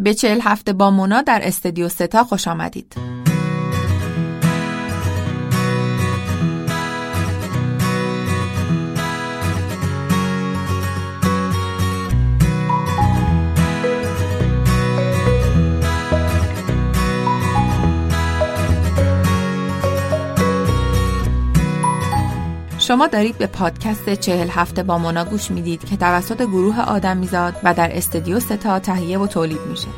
به چهل هفته با مونا در استدیو ستا خوش آمدید. شما دارید به پادکست چهل هفته با مونا گوش می‌دید که توسط گروه آدم میزاد و در استدیو ستا تهیه و تولید میشه.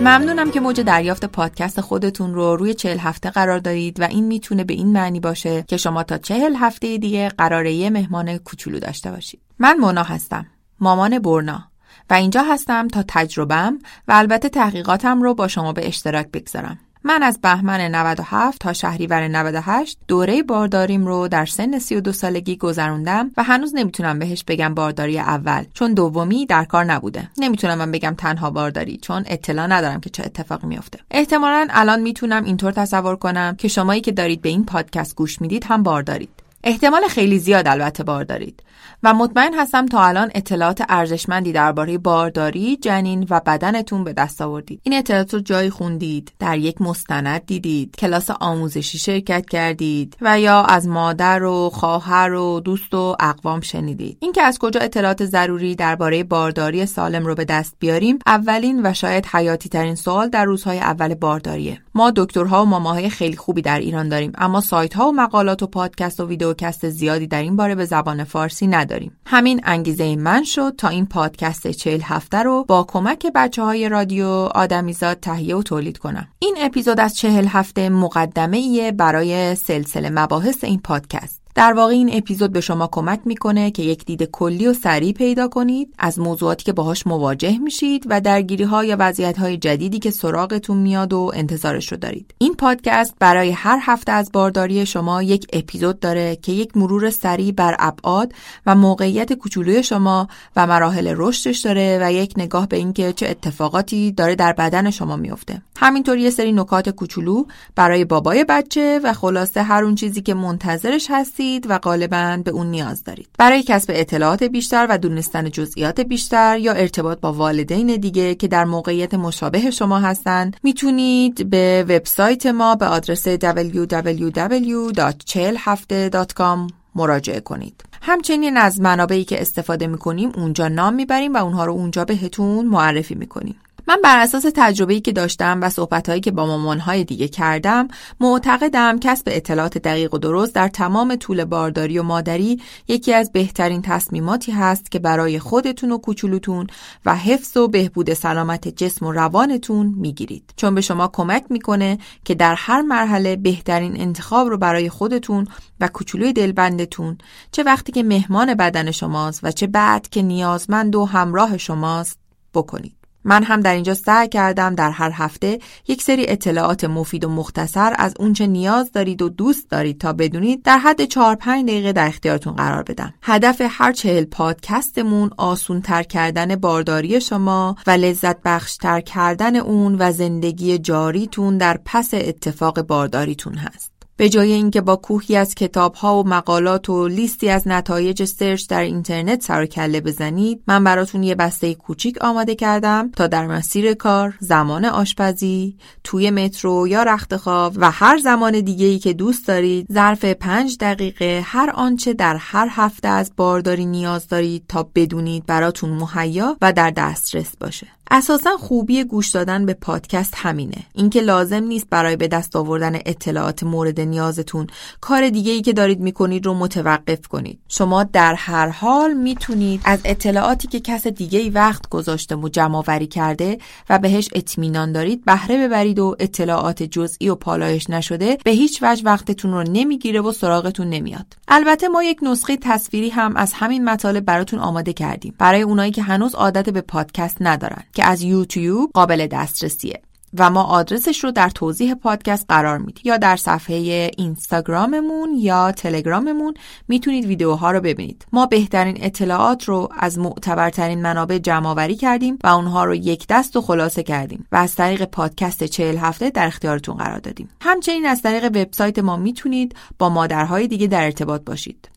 ممنونم که موج دریافت پادکست خودتون رو روی چهل هفته قرار دارید و این می‌تونه به این معنی باشه که شما تا چهل هفته دیگه قراره یه مهمان کوچولو داشته باشید. من مونا هستم. مامان برنا. و اینجا هستم تا تجربم و البته تحقیقاتم رو با شما به اشتراک بگذارم. من از بهمن 97 تا شهریور 98 دوره بارداریم رو در سن 32 سالگی گذروندم و هنوز نمی‌تونم بهش بگم بارداری اول چون دومی در کار نبوده. نمی‌تونم من بگم تنها بارداری چون اطلاع ندارم که چه اتفاقی میفته. احتمالا الان می‌تونم اینطور تصور کنم که شمایی که دارید به این پادکست گوش می‌دید هم باردارید. احتمال خیلی زیاد البته باردارید. و مطمئن هستم تا الان اطلاعات ارزشمندی درباره بارداری، جنین و بدنتون به دست آوردید. این اطلاعات رو جایی خوندید، در یک مستند دیدید، کلاس آموزشی شرکت کردید و یا از مادر و خواهر و دوست و اقوام شنیدید. اینکه از کجا اطلاعات ضروری درباره بارداری سالم رو به دست بیاریم، اولین و شاید حیاتی ترین سوال در روزهای اول بارداریه. ما دکترها و ماماهای خیلی خوبی در ایران داریم، اما سایت ها و مقالات و پادکست و ویدیوکست زیادی در این باره به زبان فارسی نداریم. همین انگیزه من شد تا این پادکست چهل هفته رو با کمک بچه های رادیو آدمیزاد تهیه و تولید کنم. این اپیزود از چهل هفته مقدمه برای سلسله مباحث این پادکست. در واقع این اپیزود به شما کمک می‌کنه که یک دید کلی و سریع پیدا کنید از موضوعاتی که باهاش مواجه میشید و درگیری ها یا وضعیت های جدیدی که سراغتون میاد و انتظارش رو دارید. این پادکست برای هر هفته از بارداری شما یک اپیزود داره که یک مرور سریع بر ابعاد و موقعیت کوچولوی شما و مراحل رشدش داره و یک نگاه به اینکه چه اتفاقاتی داره در بدن شما میفته. همینطور یه سری نکات کوچولو برای بابای بچه و خلاصه هر اون چیزی که منتظرش هستید و غالبا به اون نیاز دارید. برای کسب اطلاعات بیشتر و دونستن جزئیات بیشتر یا ارتباط با والدین دیگه که در موقعیت مشابه شما هستند می‌تونید به وبسایت ما به آدرس www.chelhafte.com مراجعه کنید. همچنین از منابعی که استفاده می‌کنیم اونجا نام می‌بریم و اونها رو اونجا بهتون معرفی می‌کنیم. من بر اساس تجربه‌ای که داشتم و صحبتهایی که با مامانهای دیگه کردم معتقدم کسب اطلاعات دقیق و درست در تمام طول بارداری و مادری یکی از بهترین تصمیماتی هست که برای خودتون و کوچولوتون و حفظ و بهبود سلامت جسم و روانتون می‌گیرید. چون به شما کمک می‌کنه که در هر مرحله بهترین انتخاب رو برای خودتون و کوچولوی دلبندتون چه وقتی که مهمان بدن شماست و چه بعد که نیازمند و همراه شماست بکنید. من هم در اینجا سعی کردم در هر هفته یک سری اطلاعات مفید و مختصر از اونچه نیاز دارید و دوست دارید تا بدونید در حد 4 5 دقیقه در اختیارتون قرار بدم. هدف هر چهل پادکستمون آسون تر کردن بارداری شما و لذت بخشتر کردن اون و زندگی جاریتون در پس اتفاق بارداریتون هست. به جای اینکه با کوهی از کتاب ها و مقالات و لیستی از نتایج سرچ در اینترنت سر کله بزنید من براتون یه بسته کوچیک آماده کردم تا در مسیر کار زمان آشپزی توی مترو یا رخت خواب و هر زمان دیگه ای که دوست دارید ظرف پنج دقیقه هر آنچه در هر هفته از بارداری نیاز دارید تا بدونید براتون مهیا و در دسترس باشه. اساسا خوبی گوش دادن به پادکست همینه. اینکه لازم نیست برای به دست آوردن اطلاعات مورد نیازتون کار دیگه ای که دارید می‌کنید رو متوقف کنید. شما در هر حال می‌تونید از اطلاعاتی که کس دیگه ای وقت گذاشته و جمع کرده و بهش اطمینان دارید بهره ببرید و اطلاعات جزئی و پالایش نشده به هیچ وجه وقتتون رو نمی‌گیره و سراغتون نمیاد. البته ما یک نسخه تصویری هم از همین مطالب براتون آماده کردیم. برای اونایی که هنوز عادت به پادکست ندارن. که از یوتیوب قابل دسترسیه و ما آدرسش رو در توضیح پادکست قرار میدیم. یا در صفحه اینستاگراممون یا تلگراممون می‌تونید ویدیوها رو ببینید. ما بهترین اطلاعات رو از معتبرترین منابع جمع آوری کردیم و اونها رو یک دست و خلاصه کردیم و از طریق پادکست چهل هفته در اختیارتون قرار دادیم. همچنین از طریق وبسایت ما می‌تونید با مادرهای دیگه در ارتباط باشید.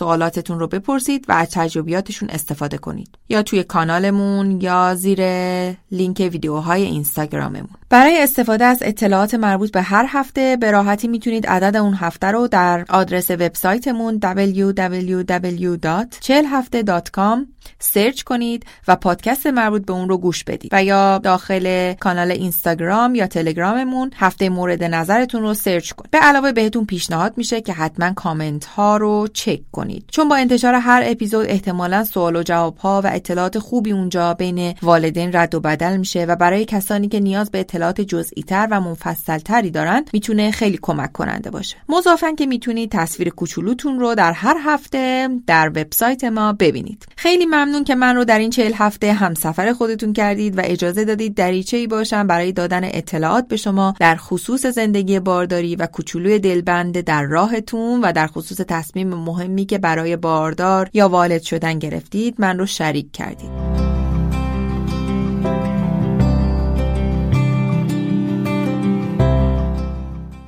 سوالاتتون رو بپرسید و از تجربیاتشون استفاده کنید. یا توی کانالمون یا زیر لینک ویدیوهای اینستاگراممون. برای استفاده از اطلاعات مربوط به هر هفته به راحتی می‌تونید عدد اون هفته رو در آدرس وبسایتمون www.40hafte.com سرچ کنید و پادکست مربوط به اون رو گوش بدید. و یا داخل کانال اینستاگرام یا تلگراممون هفته مورد نظرتون رو سرچ کنید به علاوه بهتون پیشنهاد میشه که حتما کامنت ها رو چک کنید. چون با انتشار هر اپیزود احتمالا سوال و جواب ها و اطلاعات خوبی اونجا بین والدین رد و بدل میشه و برای کسانی که نیاز به جزئی تر و مفصل تری دارن می‌تونه خیلی کمک کننده باشه مضافن که می‌تونید تصویر کوچولوتون رو در هر هفته در وبسایت ما ببینید خیلی ممنون که من رو در این چهل هفته همسفر خودتون کردید و اجازه دادید دریچه ای باشم برای دادن اطلاعات به شما در خصوص زندگی بارداری و کوچولوی دلبند در راهتون و در خصوص تصمیم مهمی که برای باردار یا والد شدن گرفتید من رو شریک کردید.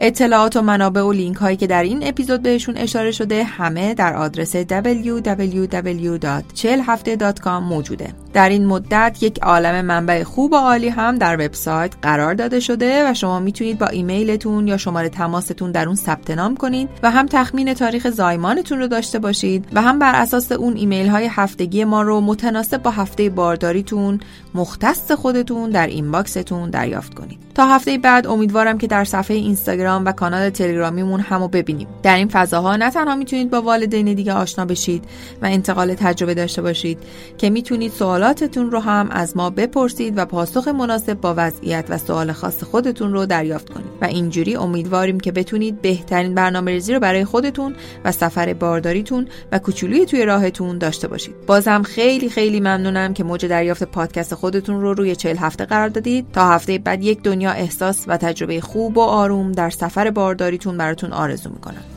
اطلاعات و منابع و لینک هایی که در این اپیزود بهشون اشاره شده همه در آدرس www.40hafte.com موجوده. در این مدت یک عالم منبع خوب و عالی هم در وبسایت قرار داده شده و شما می‌تونید با ایمیلتون یا شماره تماستون در اون ثبت نام کنید و هم تخمین تاریخ زایمانتون رو داشته باشید و هم بر اساس اون ایمیل های هفتگی ما رو متناسب با هفته بارداریتون مختص خودتون در inbox تون دریافت کنید. تا هفته بعد امیدوارم که در صفحه اینستاگرام و کانال تلگرامیمون همو ببینیم در این فضاها نه تنها می‌تونید با والدین دیگه آشنا بشید و انتقال تجربه داشته باشید که می‌تونید سوالاتتون رو هم از ما بپرسید و پاسخ مناسب با وضعیت و سوال خاص خودتون رو دریافت کنید. و اینجوری امیدواریم که بتونید بهترین برنامه ریزی رو برای خودتون و سفر بارداریتون و کوچولوی توی راهتون داشته باشید. بازم خیلی خیلی ممنونم که موج دریافت پادکست خودتون رو روی 40 هفته قرار دادید. تا هفته بعد یک دنیا احساس و تجربه خوب و آروم در سفر بارداریتون براتون آرزو می‌کنم.